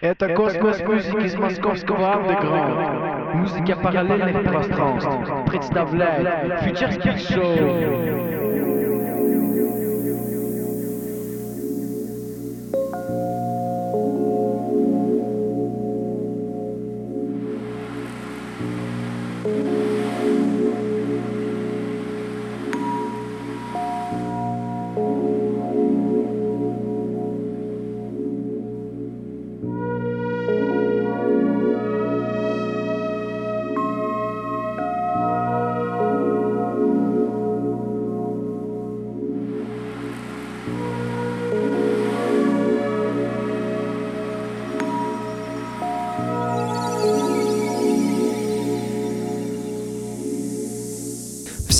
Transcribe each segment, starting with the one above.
Это космос музыки из московского андеграунда. Музыка параллельных пространств представляет Future Speed Show.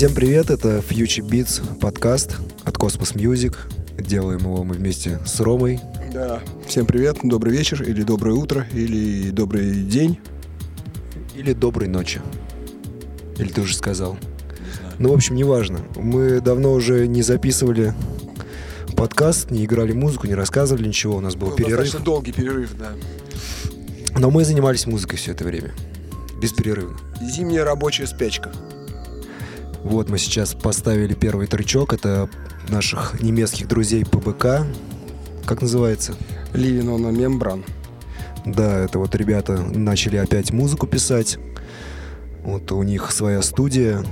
Всем привет, это Future Beats подкаст от Cosmos Music. Делаем его мы вместе с Ромой. Да. Всем привет, добрый вечер, или доброе утро, или добрый день. Или доброй ночи. Или ты уже сказал? Ну, в общем, неважно. Мы давно уже не записывали подкаст, не играли музыку, не рассказывали ничего. У нас был Был перерыв. Достаточно долгий перерыв, да. Но мы занимались музыкой все это время. Бесперерывно. Зимняя рабочая спячка. Вот мы сейчас поставили первый тречок. Это наших немецких друзей ПБК. Как называется? Ливинона мембран. Да, это вот ребята начали опять музыку писать. Вот у них своя студия,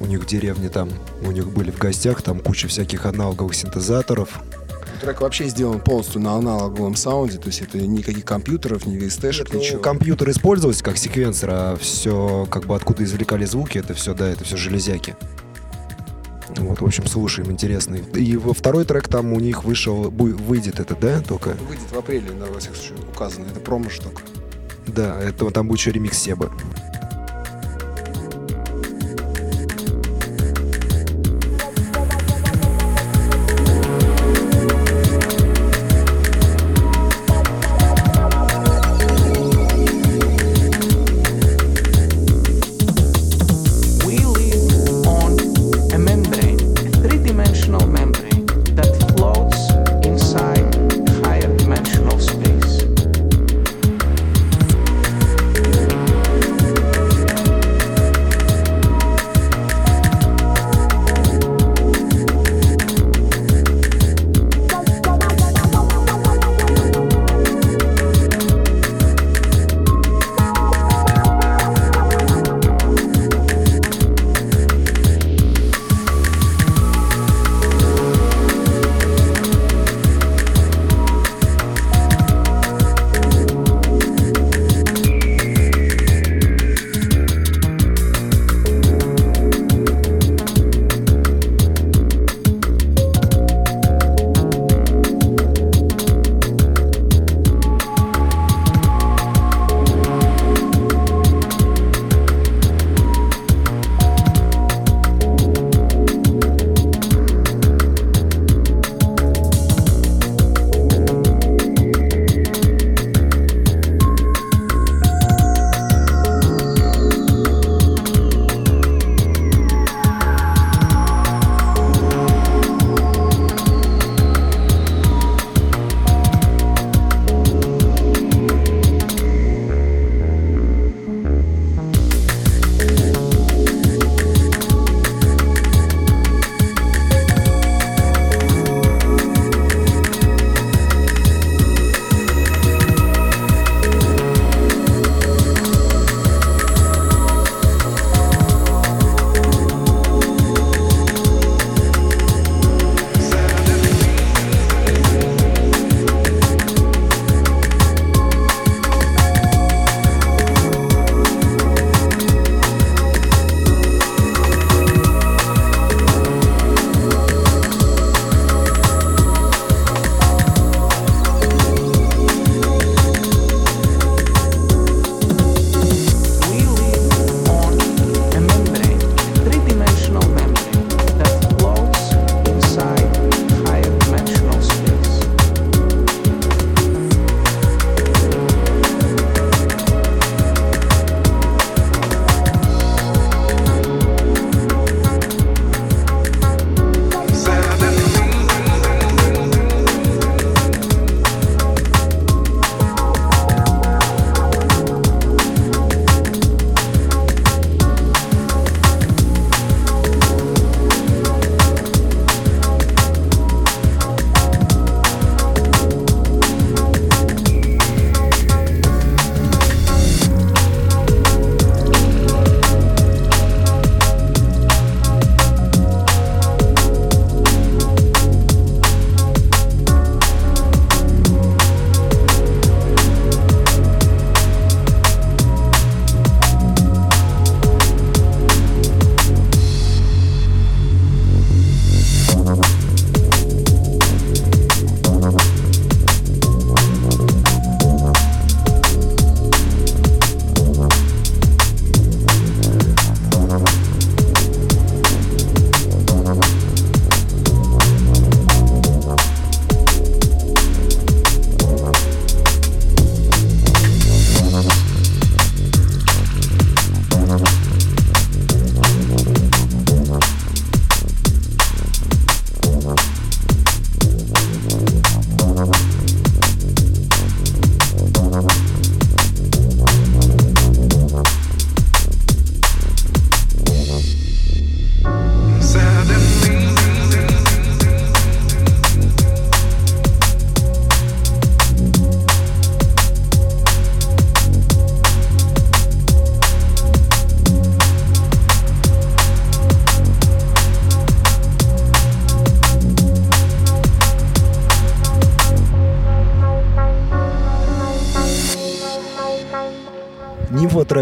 у них в деревне там, у них были в гостях, там куча всяких аналоговых синтезаторов. Трек вообще сделан полностью на аналоговом саунде, то есть это никаких компьютеров, ни Ну, ничего. компьютер использовался как секвенсор, а все, как бы откуда извлекали звуки, это все, да, это все железяки. Вот, в общем, слушаем, интересный. И во второй трек там у них вышел, выйдет это, да, только? Выйдет в апреле, на во всяком случае, указано. Это промо-штука. Да, это там будет еще ремикс Себа.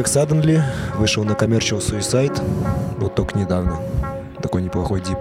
Трек Suddenly вышел на Commercial Suicide. Вот только недавно. Такой неплохой дип.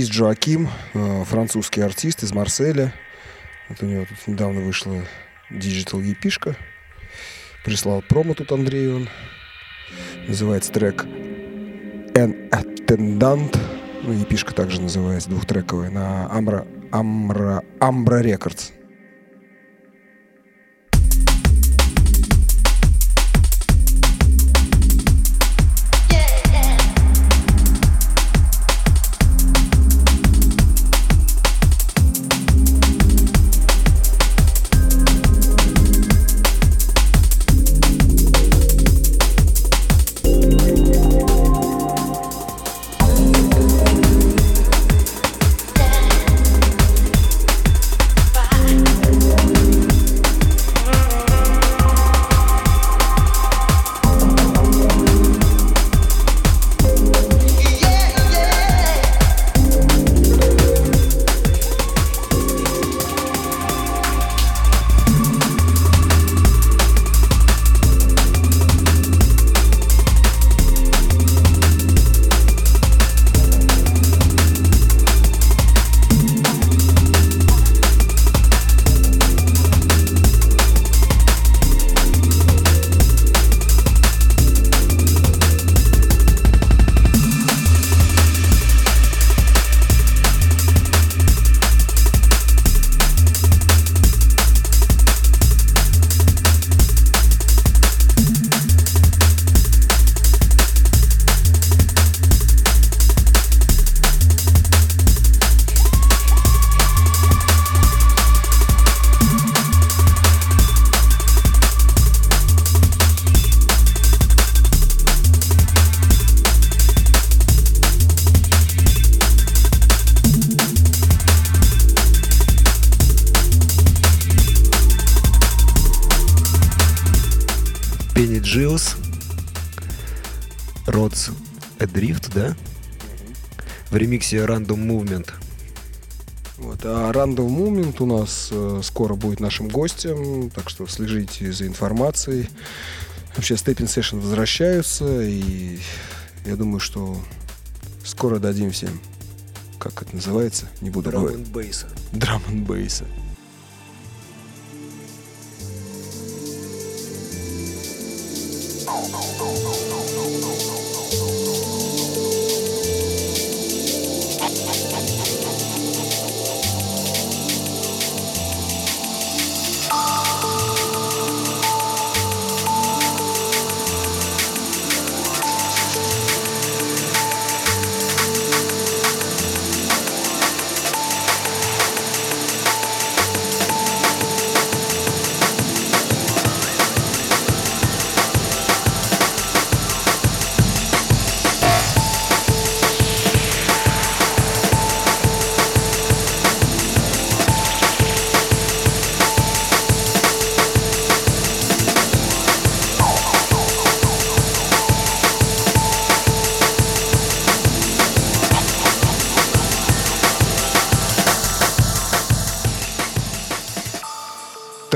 Артист Джоаким, э, французский артист из Марселя. Вот у него тут недавно вышла digital EP шка. Прислал промо тут Андрей он. Называется трек An Attendant. Ну, EP шка также называется, двухтрековая, на Амра, Амра, Ambra Records. Ремиксе Random Movement. Вот. А Random Movement у нас э, скоро будет нашим гостем, так что следите за информацией. Вообще Stepping Session возвращаются, и Я думаю, что скоро дадим всем, как это называется, не буду Драм говорить. энд бейса.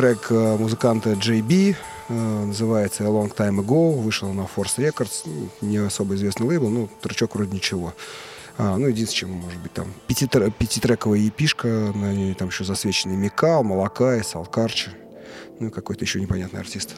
Трек э, музыканта JB э, называется A Long Time Ago, вышел на Force Records, ну, не особо известный лейбл, ну, тречок вроде ничего. А, ну, единственное, чем может быть там пятитре- пятитрековая епишка, на ней там еще засвеченный Микал, Малакай, Салкарчи, ну, какой-то еще непонятный артист.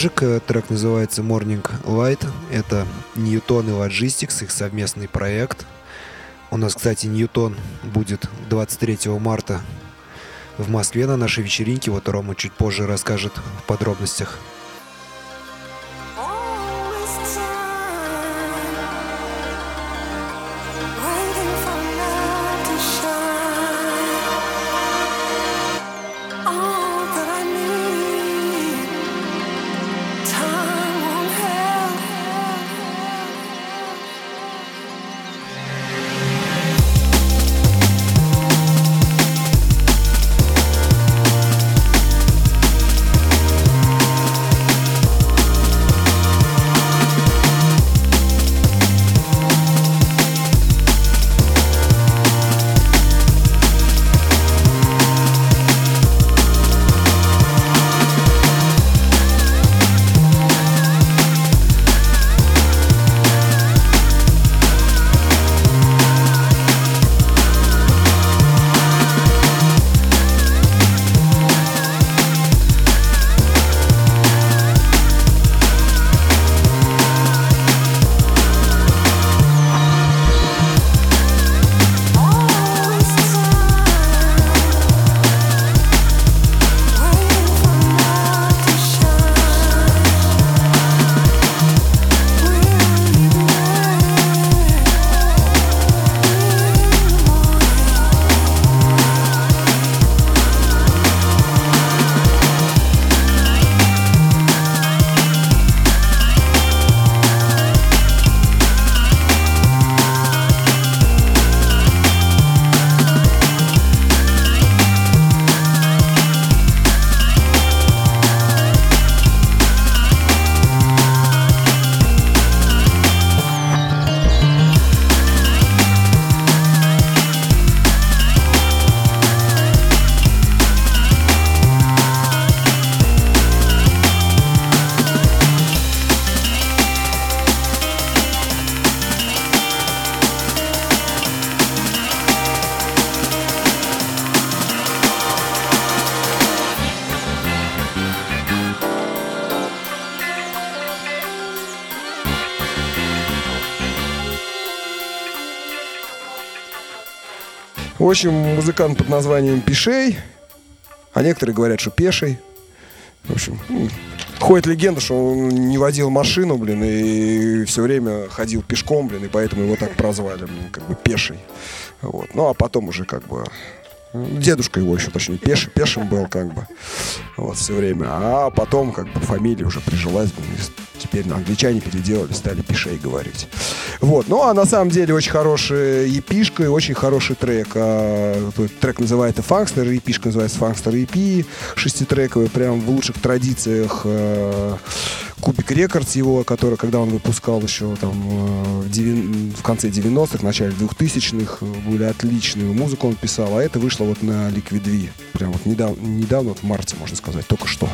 Logic, э, трек называется Morning Light. Это Ньютон и Logistics, их совместный проект. У нас, кстати, Ньютон будет 23 марта в Москве на нашей вечеринке. Вот Рома чуть позже расскажет в подробностях. Общем, музыкант под названием Пишей, а некоторые говорят, что Пешей. В общем, ну, ходит легенда, что он не водил машину, блин, и все время ходил пешком, блин, и поэтому его так прозвали, блин, как бы Пешей. Вот. Ну, а потом уже как бы Дедушка его еще, точнее, пеш, пешим был, как бы, вот, все время. А потом, как бы, фамилия уже прижилась, теперь ну, англичане переделали, стали пишей говорить. Вот, ну, а на самом деле очень хорошая епишка и очень хороший трек. А, трек называется «Фангстер», епишка называется «Фангстер EP», шеститрековый, прям в лучших традициях э, Кубик Рекордс его, который, когда он выпускал еще там э, в, девян- в конце 90-х, начале 2000-х, э, были отличную музыку он писал, а это вышло вот на Liquid V. Прям вот недавно, недавно, вот в марте, можно сказать, только что.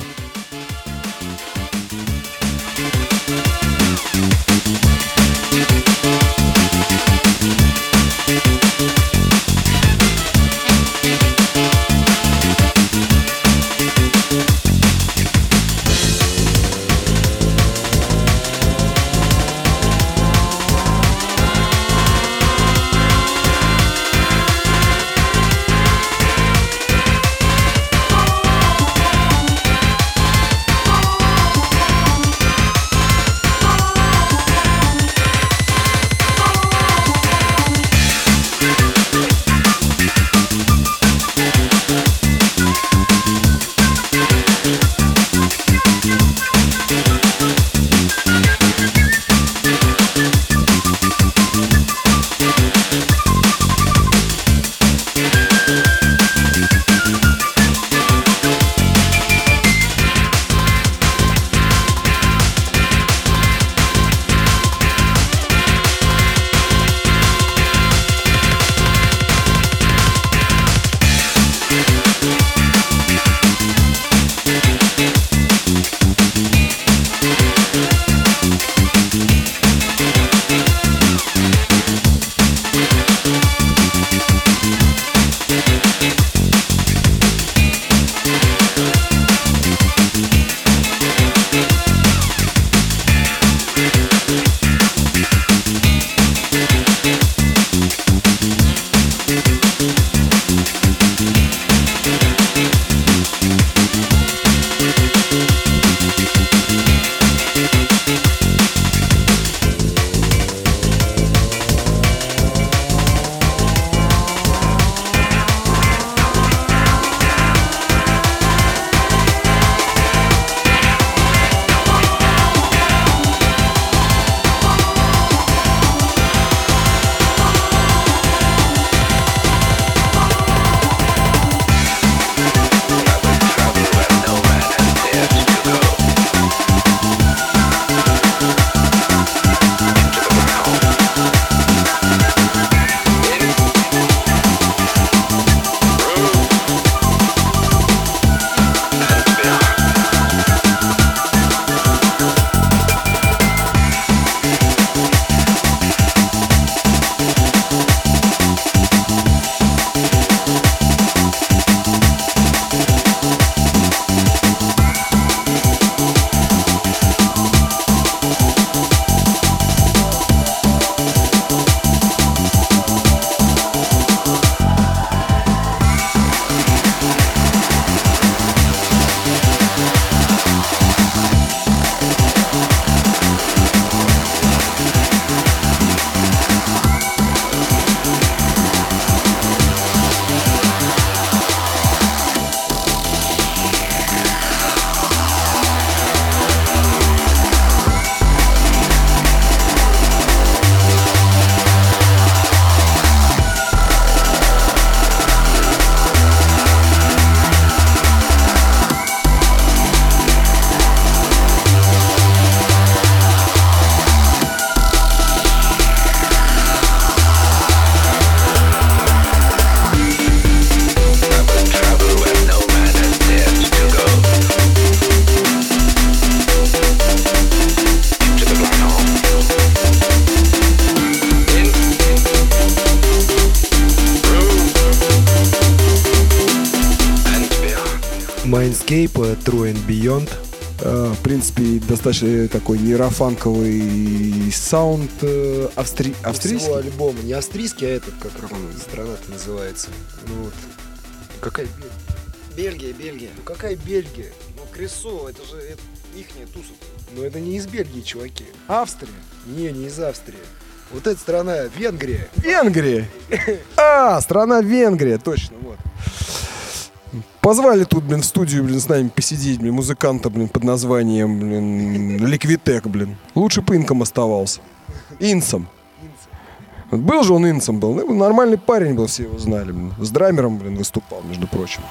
Принципе, достаточно такой нейрофанковый саунд э, австри... Всего австрийский. альбома. Не австрийский, а этот, как страна-то называется. Ну вот. Какая Бельгия? Бельгия, Бельгия. Ну какая Бельгия? Ну Кресо, это же это ихняя туса. Ну это не из Бельгии, чуваки. Австрия. Не, не из Австрии. Вот эта страна, Венгрия. Венгрия. А, страна Венгрия, точно. Позвали тут, блин, в студию, блин, с нами посидеть, блин, музыканта, блин, под названием, блин, Ликвитек, блин. Лучше бы инком оставался. Инсом. Был же он инсом был. Ну, нормальный парень был, все его знали, блин. С драмером, блин, выступал, между прочим.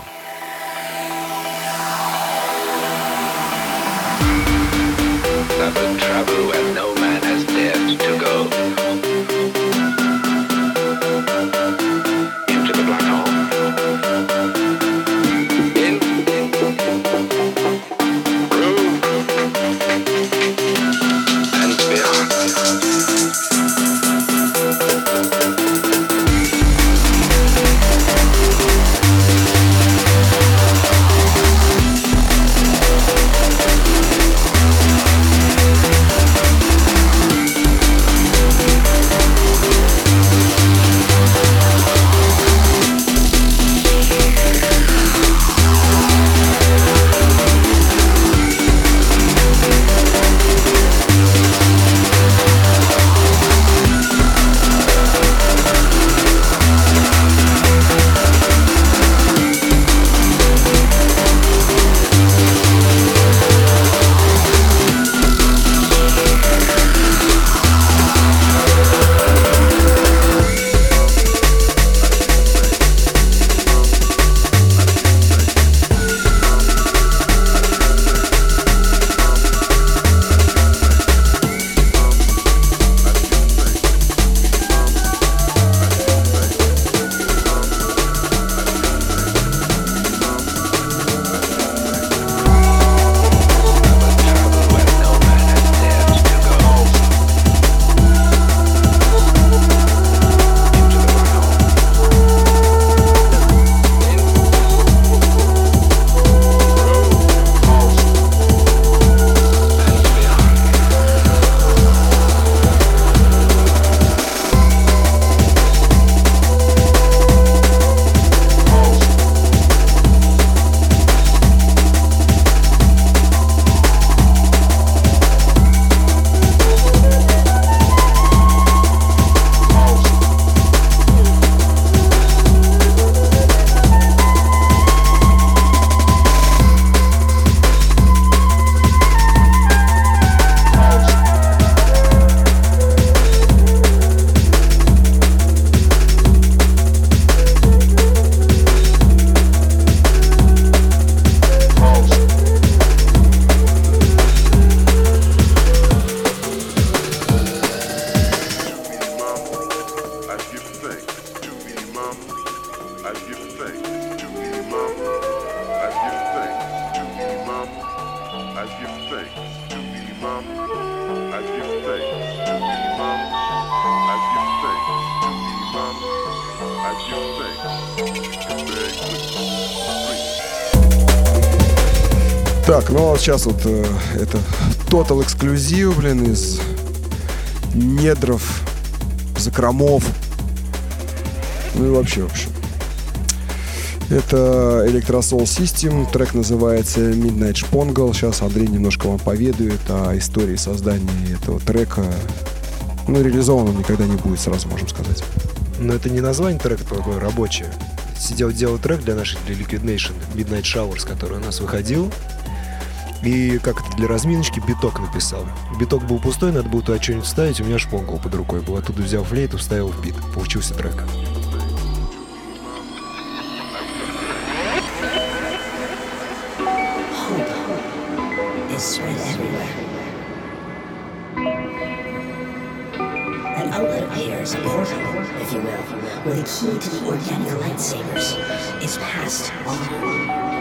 Сейчас вот э, это Total эксклюзив, блин, из недров, закромов. Ну и вообще, в общем. Это Electrosol System, трек называется Midnight Шпонгл. Сейчас Андрей немножко вам поведает о истории создания этого трека. Ну, реализован он никогда не будет, сразу можем сказать. Но это не название трека такое рабочее. Сидел, делал трек для нашей для Liquid Nation, Midnight Showers, который у нас выходил. И как это для разминочки биток написал. Биток был пустой, надо было туда что-нибудь вставить, у меня Shpongle под рукой был. Оттуда взял флейту, вставил в бит. Получился трек. will, the key to the organic lightsabers is passed on.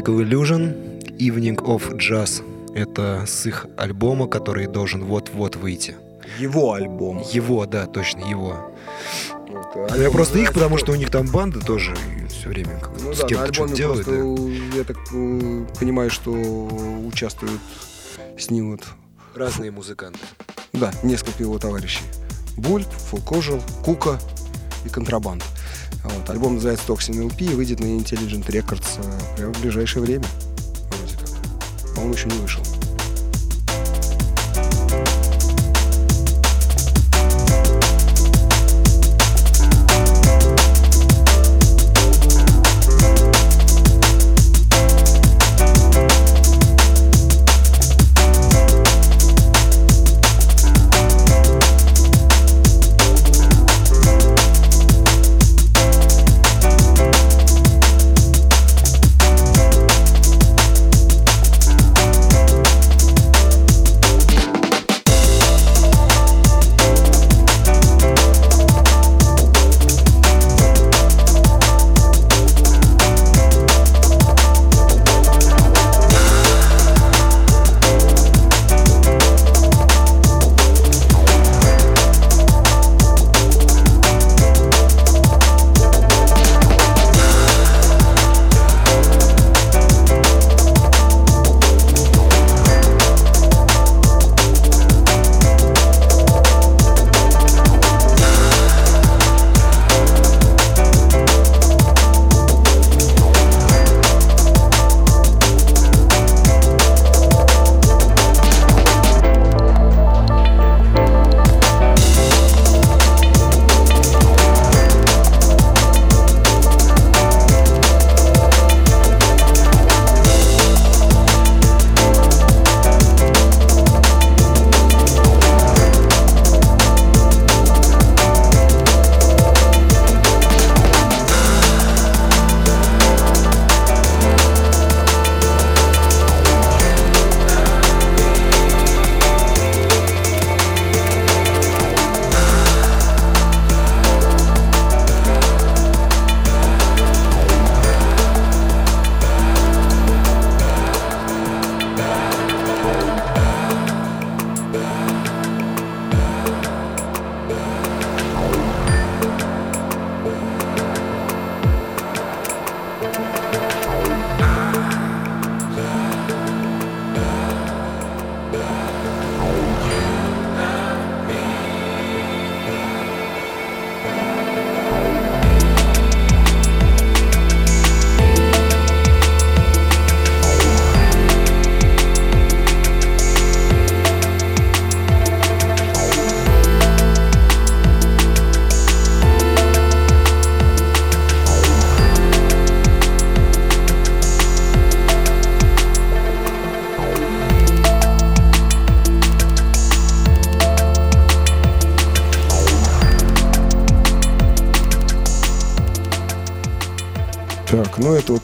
Physical Illusion, Evening of Jazz. Это с их альбома, который должен вот-вот выйти. Его альбом. Его, да, точно, его. Альбом я просто их, потому что у них там банда тоже все время как Ну с да, кем-то что-то делают. просто, да. я так э, понимаю, что участвуют с ним вот, Разные музыканты. да, несколько его товарищей. Бульт, Фулкожил, Кука и Контрабанд. Альбом называется Toxin LP и выйдет на Intelligent Records э, в ближайшее время. Вроде как. По-моему, еще не вышел.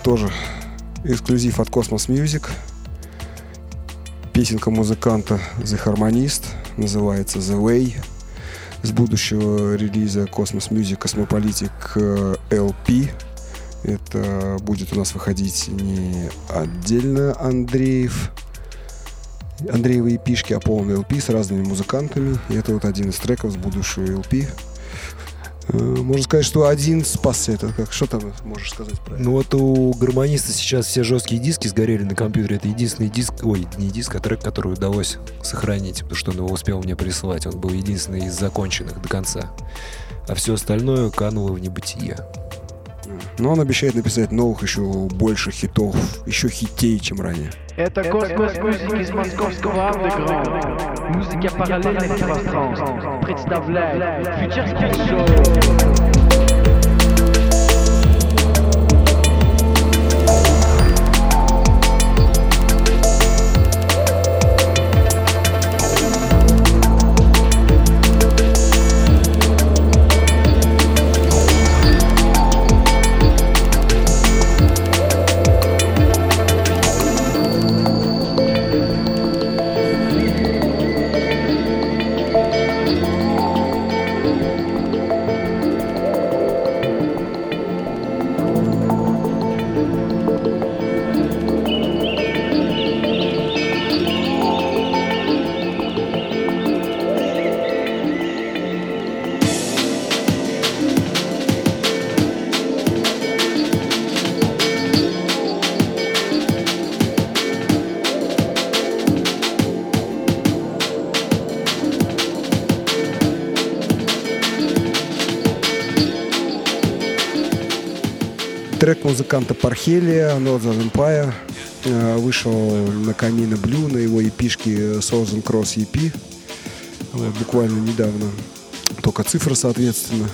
Тоже эксклюзив от Cosmos Music. Песенка музыканта The Harmonist называется The Way. С будущего релиза Cosmos Music Cosmopolitic LP. Это будет у нас выходить не отдельно Андреев, Андреевы пишки, а полный LP с разными музыкантами. И это вот один из треков с будущего LP. Э, Можно сказать, что один спасся. Это как, что там можешь сказать про это? Ну вот у гармониста сейчас все жесткие диски сгорели на компьютере. Это единственный диск, ой, не диск, а трек, который удалось сохранить, потому что он его успел мне прислать. Он был единственный из законченных до конца. А все остальное кануло в небытие. Но он обещает написать новых еще больше хитов, еще хитей, чем ранее. Это космос музыки из московского андеграунда. Музыка параллельных пространств представляет Future Speed Show. Музыканта Пархелия Northern Empire э, вышел на Камина Блю на его эпишке Southern Cross EP. Вот, буквально недавно. Только цифра, соответственно.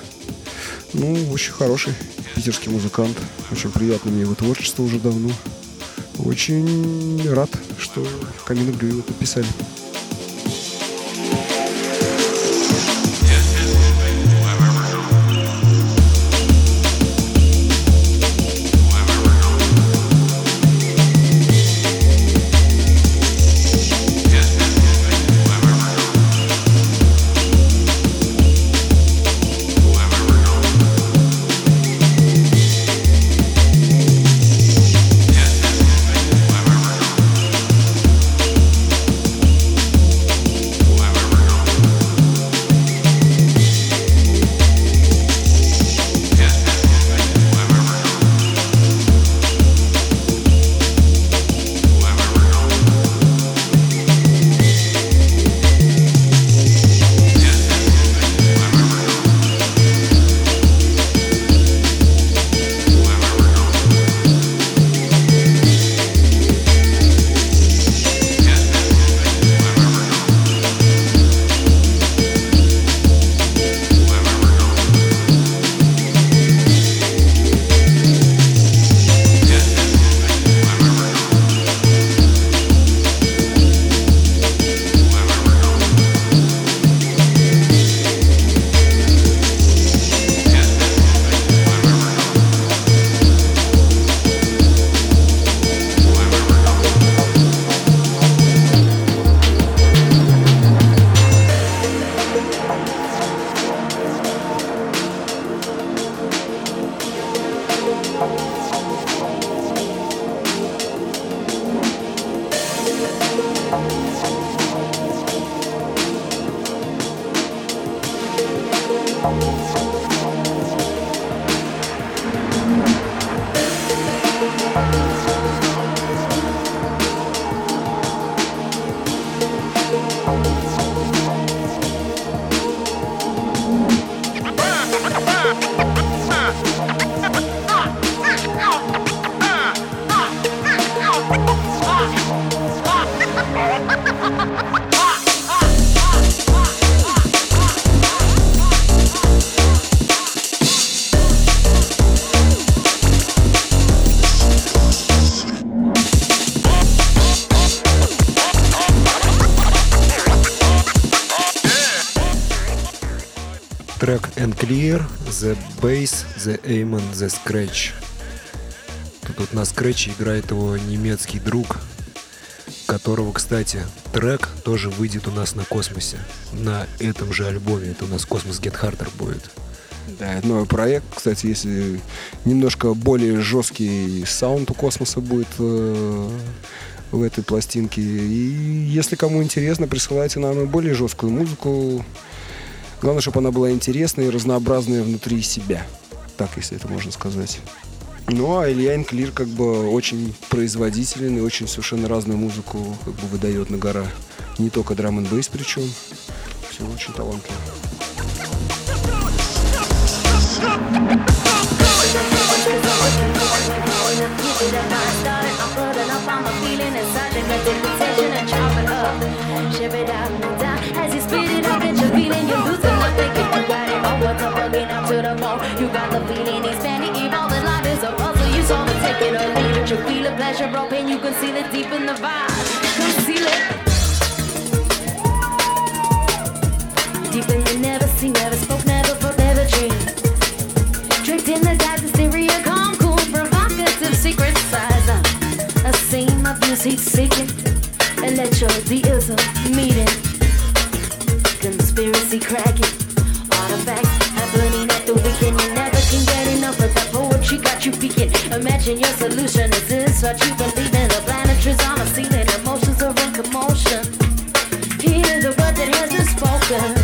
Ну, очень хороший питерский музыкант. Очень приятно мне его творчество уже давно. Очень рад, что Камина Блю его подписали. Трек Inclear, The Bass, The Aim and The Scratch. Тут вот на скретче играет его немецкий друг, которого, кстати, трек тоже выйдет у нас на космосе. На этом же альбоме. Это у нас Космос Get Harder будет. Да, это новый проект. Кстати, если немножко более жесткий sound у космоса будет э, в этой пластинке. И если кому интересно, присылайте нам и более жесткую музыку. Главное, чтобы она была интересная и разнообразная внутри себя. Так, если это можно сказать. Ну, а Илья Инклир как бы очень производителен и очень совершенно разную музыку как бы выдает на гора. Не только драм н бейс причем. Все очень талантливо. Pleasure or pain, you conceal it deep in the vibe. Conceal it. Deep in the never seen, never spoke, never felt, never dreamed. Tricked in the of stereo, calm, cool, provocative, secret size. Uh, a scene of music seeking, electro deism meeting, conspiracy cracking, enough of that poetry, got you peeking. Imagine your solution is this what you believe in? The planetaries on the ceiling, emotions are in commotion. Hear the word that has been spoken.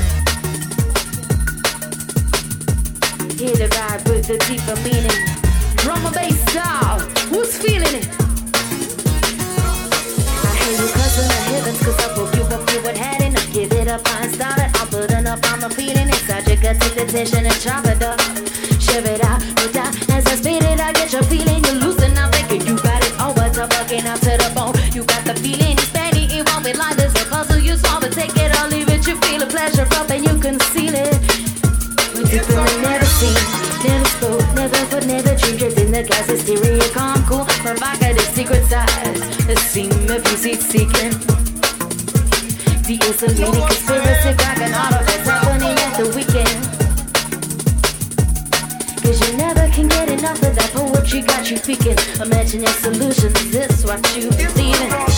Hear the vibe with the deeper meaning. Drum and bass style, who's feeling it? I hear you cussing the heavens, cause I broke you up, you had it. Now give it up, I started. I'm putting up, I'm a feeling inside your gut, take the tension and chop it up. secretize the seam of easy seeking. The isolated conspiracy back and all of that's happening at the weekend. Cause you never can get enough of that poetry got you peeking. Imagining solutions, this what you believe in.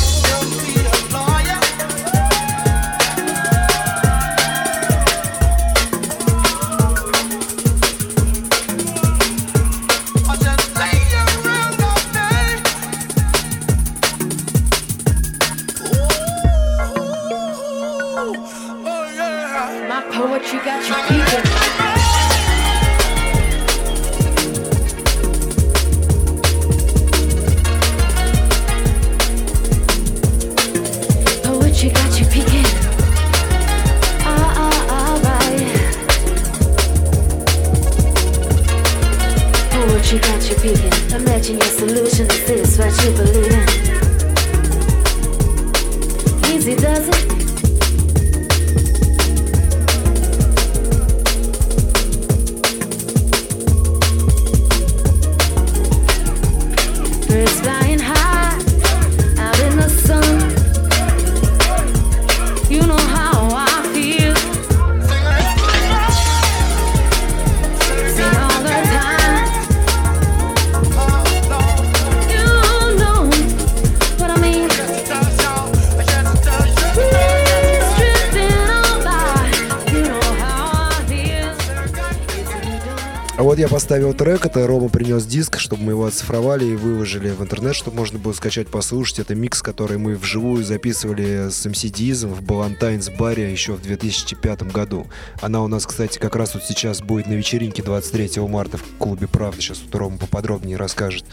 Трек, это Рома принес диск, чтобы мы его оцифровали и выложили в интернет, чтобы можно было скачать, послушать. Это микс, который мы вживую записывали с MC в Балантайнс баре еще в 2005 году. Она у нас, кстати, как раз вот сейчас будет на вечеринке 23 марта в клубе «Правда». Сейчас вот Рома поподробнее расскажет.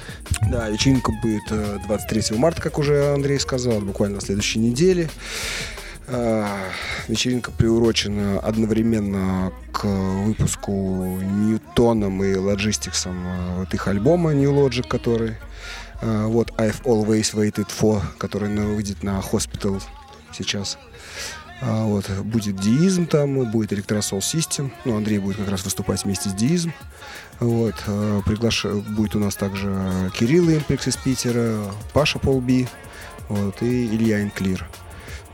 Да, вечеринка будет э, 23 марта, как уже Андрей сказал, буквально на следующей неделе. А, Вечеринка приурочена одновременно к выпуску Nu:Tone ом и Logistics ом э, вот их альбома Nu:Logic, который э, What I've Always Waited For, который выйдет на Hospital сейчас. А, Вот, будет Диизм там, будет Electrosoul System. Ну, Андрей будет как раз выступать вместе с Диизм. Вот, э, приглаш- будет у нас также Кирилл Импекс из Питера, Паша Полби, вот, и Илья Inclear.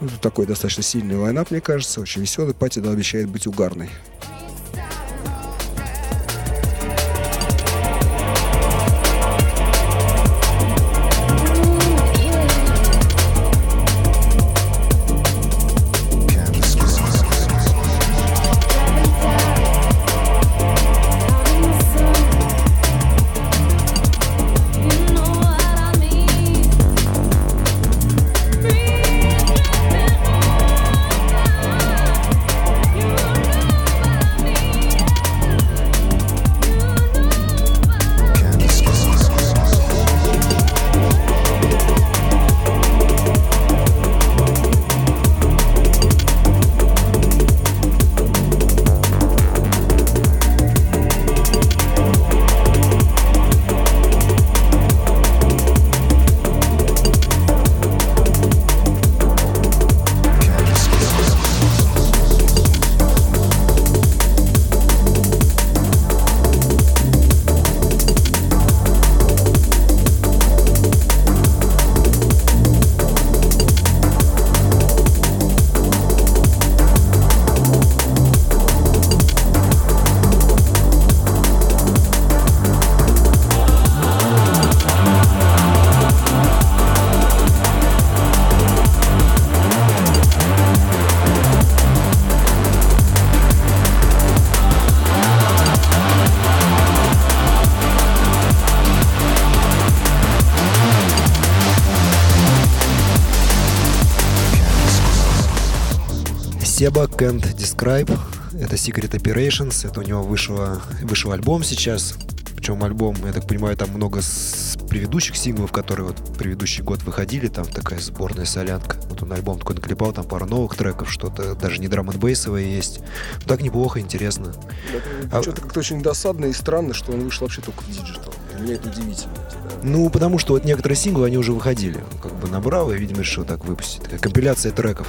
Ну, такой достаточно сильный line-up, мне кажется, очень веселый. Party да, обещает быть угарной. Can't Describe. Это Secret Operations. Это у него вышел, вышел альбом сейчас. Причем альбом, я так понимаю, там много с предыдущих синглов, которые вот предыдущий год выходили. Там такая сборная солянка. Вот он альбом такой наклепал, там пару новых треков, что-то даже не drum bass овое есть. Ну, так неплохо, интересно. А- Что-то как-то очень досадно и странно, что он вышел вообще только в digital. Для меня это удивительно. Ну, потому что вот некоторые синглы, они уже выходили. Он как бы набрал и, видимо, решил так выпустить. Такая компиляция треков.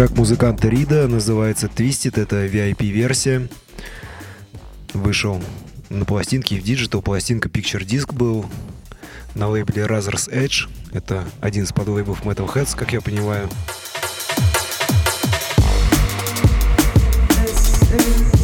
Трек музыканта Рида называется Twisted, это VIP-версия. Вышел на пластинке в digital. Пластинка Picture Disc был на лейбле Razor's Edge. Это один из подлейблов Metalheadz, как я понимаю. How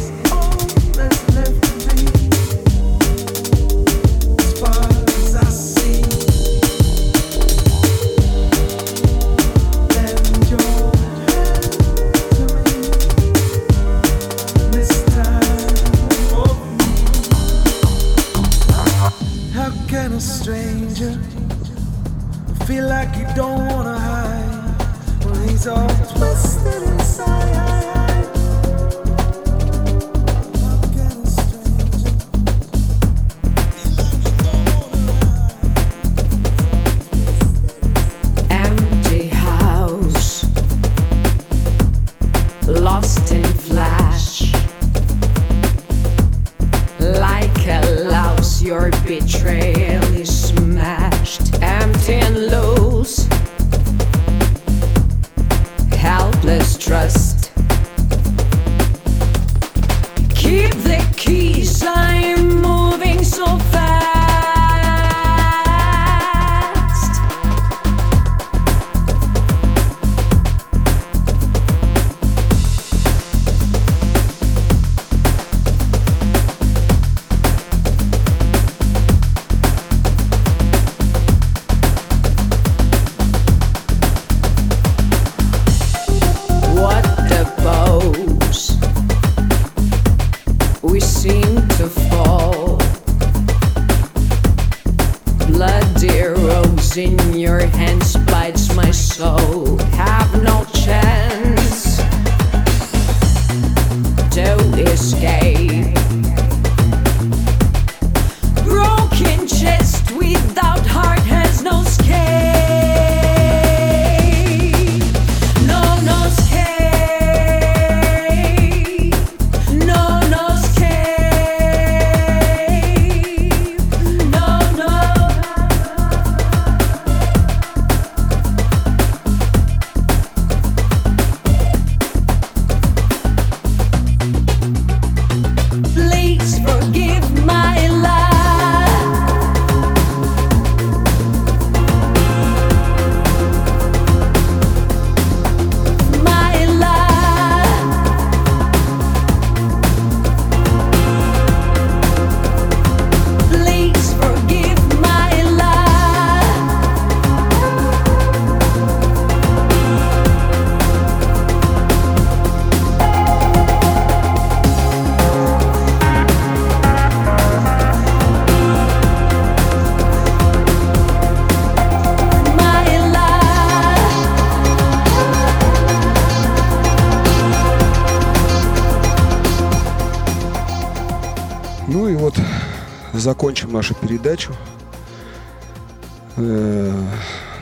закончим нашу передачу э,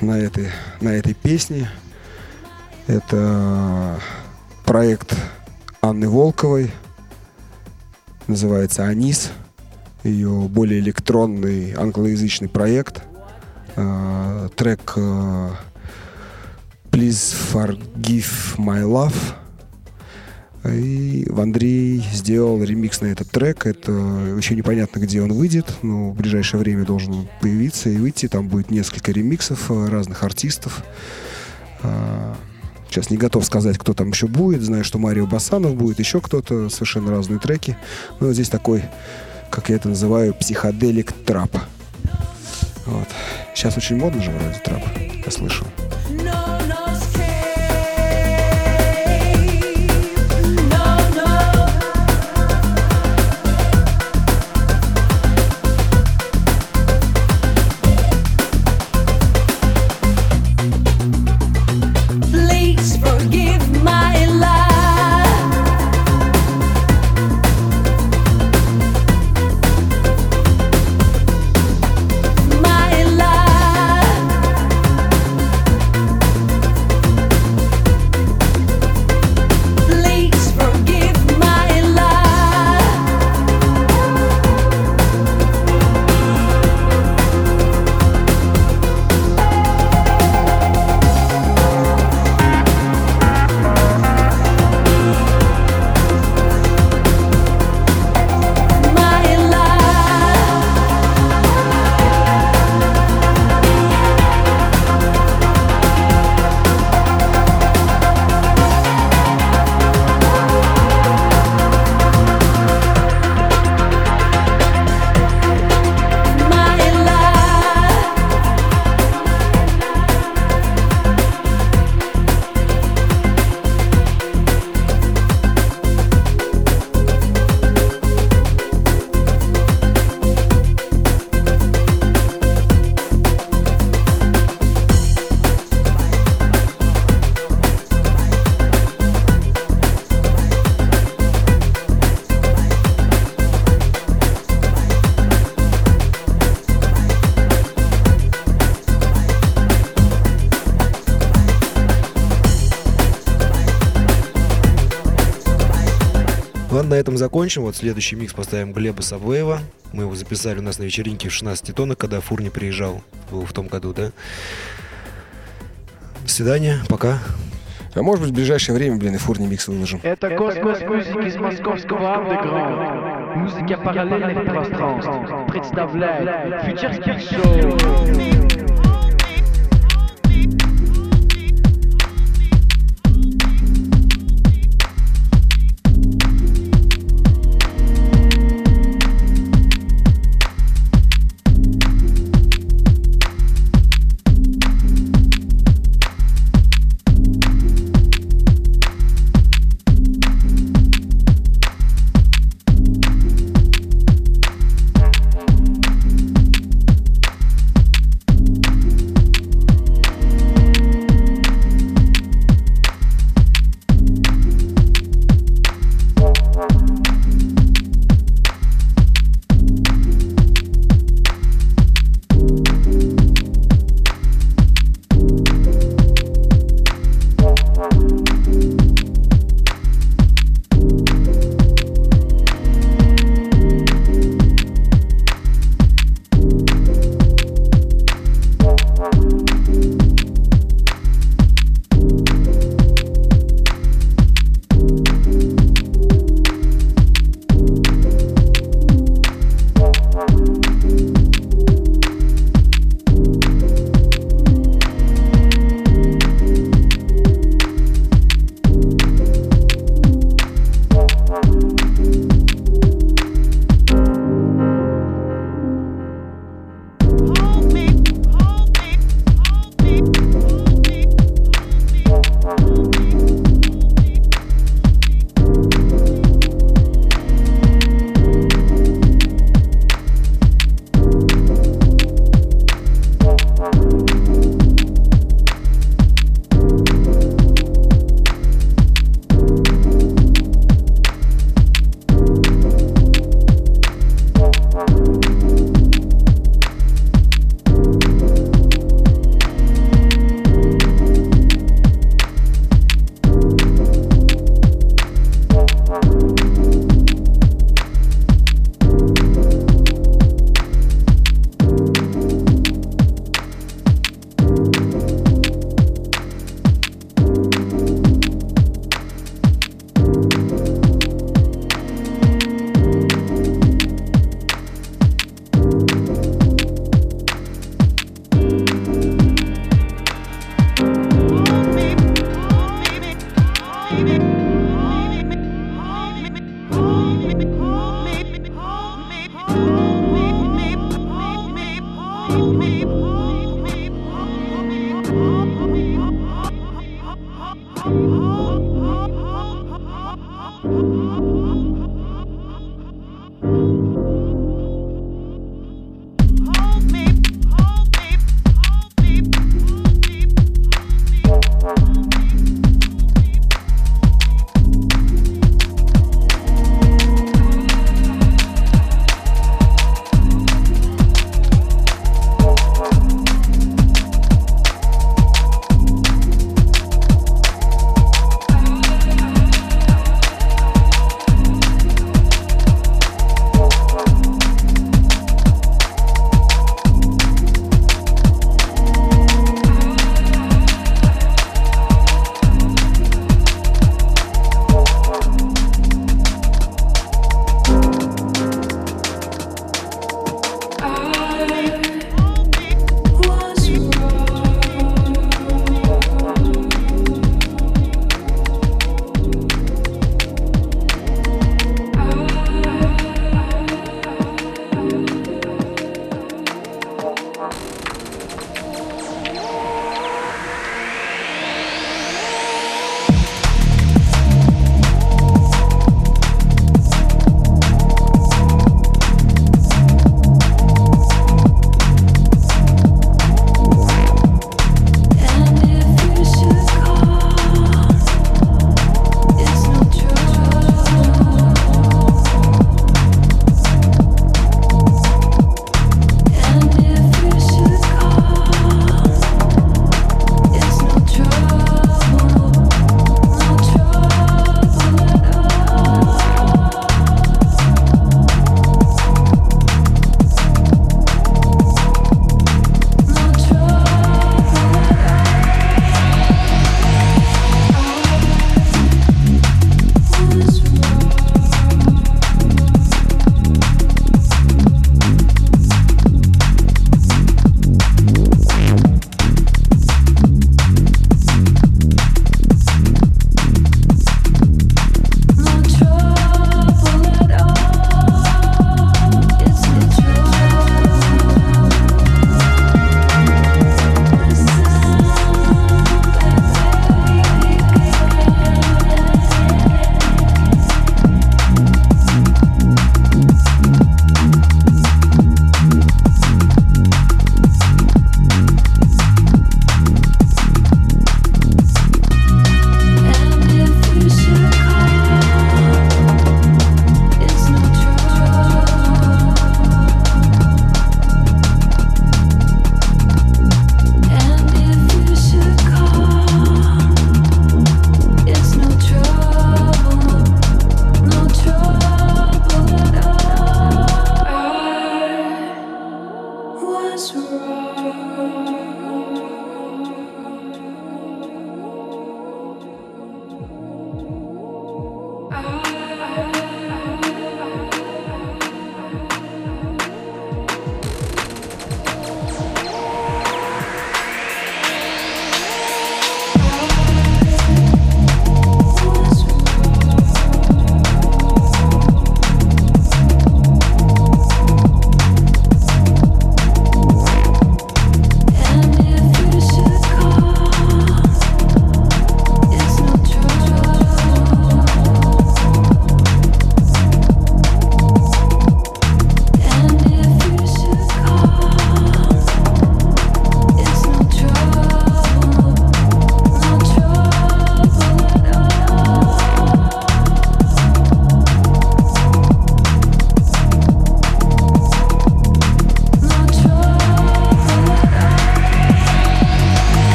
на, этой, на этой песне. Это проект Анны Волковой. Называется «Анис». Ее более электронный англоязычный проект. Э, трек э, Please Forgive My Love. И Андрей сделал ремикс на этот трек. Это еще непонятно, где он выйдет, но в ближайшее время должен появиться и выйти. Там будет несколько ремиксов э, разных артистов. А, Сейчас не готов сказать, кто там еще будет. Знаю, что Марио Басанов будет, еще кто-то, совершенно разные треки. Но здесь такой, как я это называю, психоделик трап. Вот. Сейчас очень модно же вроде трап, я слышал. Please закончим. Вот следующий микс поставим Глеба Савеева. Мы его записали у нас на вечеринке в 16 тоннах, когда Фурни приезжал. Был в том году, да? До свидания, пока. А может быть, в ближайшее время, блин, и фурни микс выложим. Это космос музыки из московского андеграунда. Музыка параллельных пространств. Представляет фьючерский шоу.